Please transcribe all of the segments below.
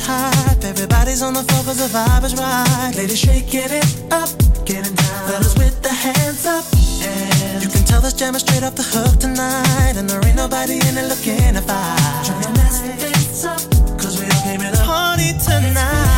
is. Everybody's on the floor cause the vibe is right. Ladies shaking it up, getting down. Fellas with the hands up. And you can tell this jam is straight off the hook tonight. And there ain't nobody in it looking to fight. Trying to mess things up, cause we all came to the party tonight.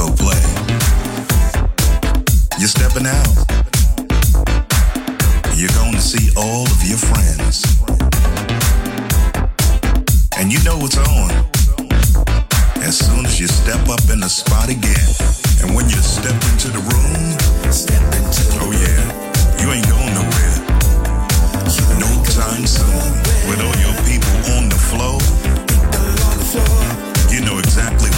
disco play. You're stepping out. You're going to see all of your friends. And you know it's on. As soon as you step up in the spot again. And when you step into the room, step into the oh yeah, you ain't going nowhere. No time soon. With all your people on the floor, you know exactly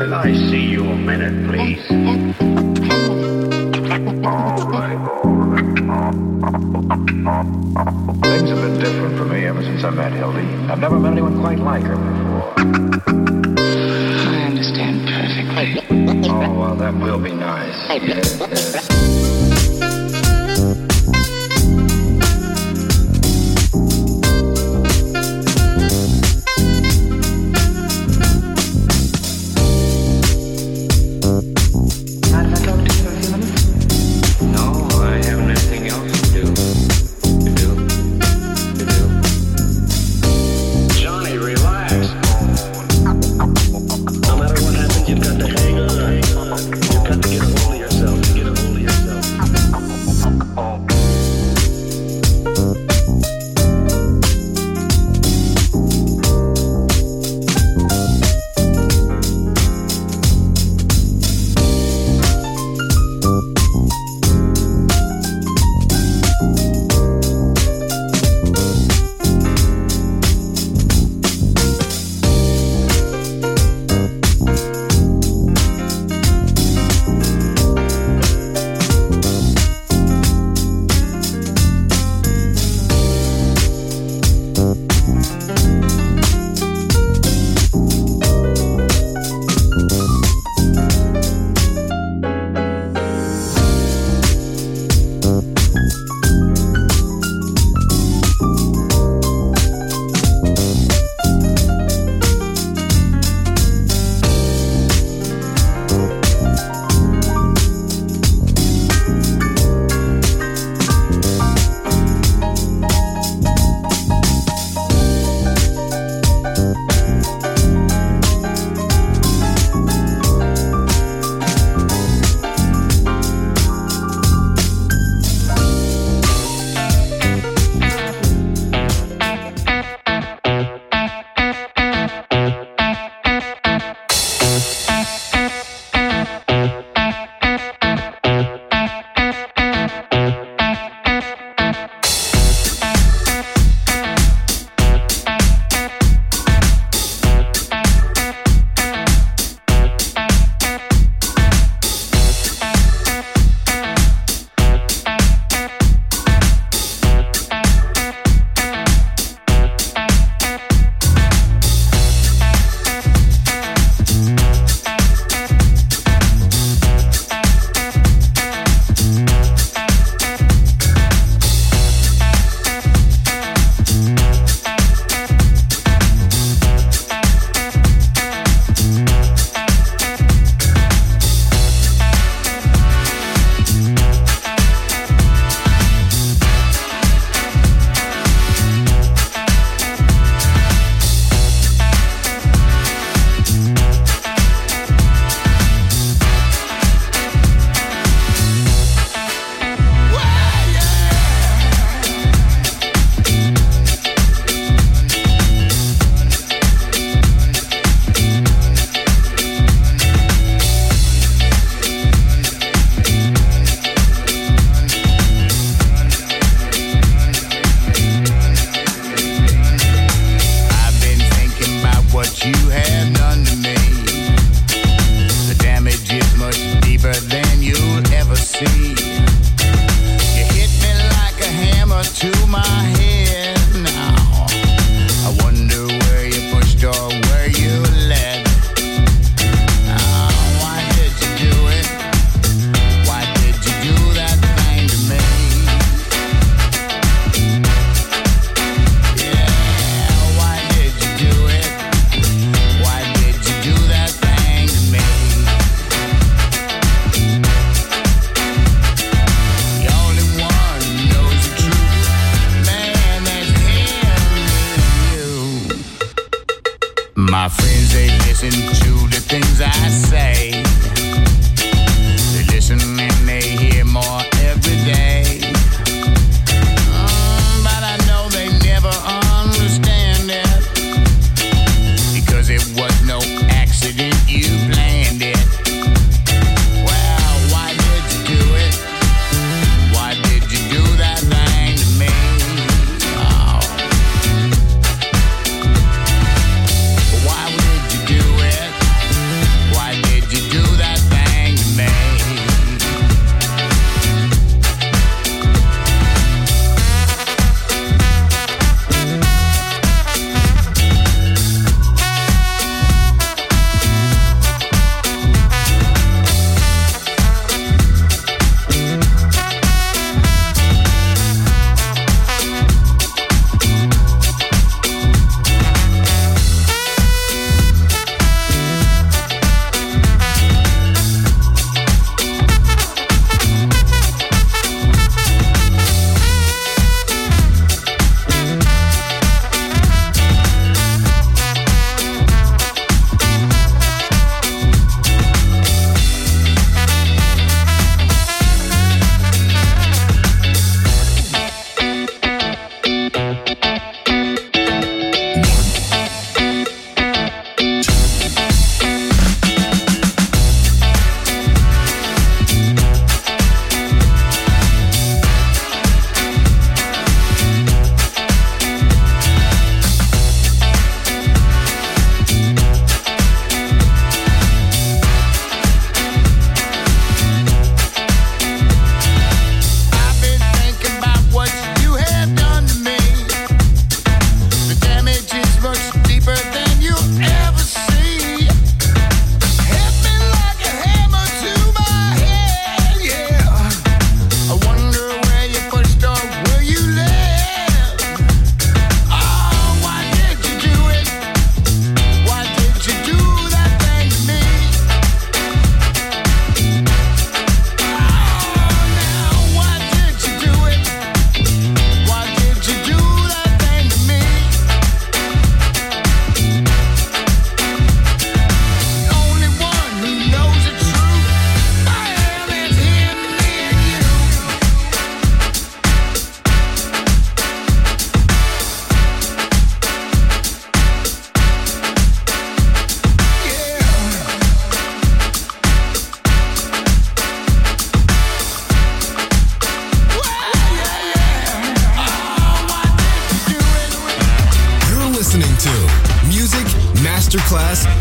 Can I see you a minute, please? Things have been different for me ever since I met Hildy. I've never met anyone quite like her before. I understand perfectly. Oh, well, that will be nice. Yeah, yeah.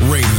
Radio.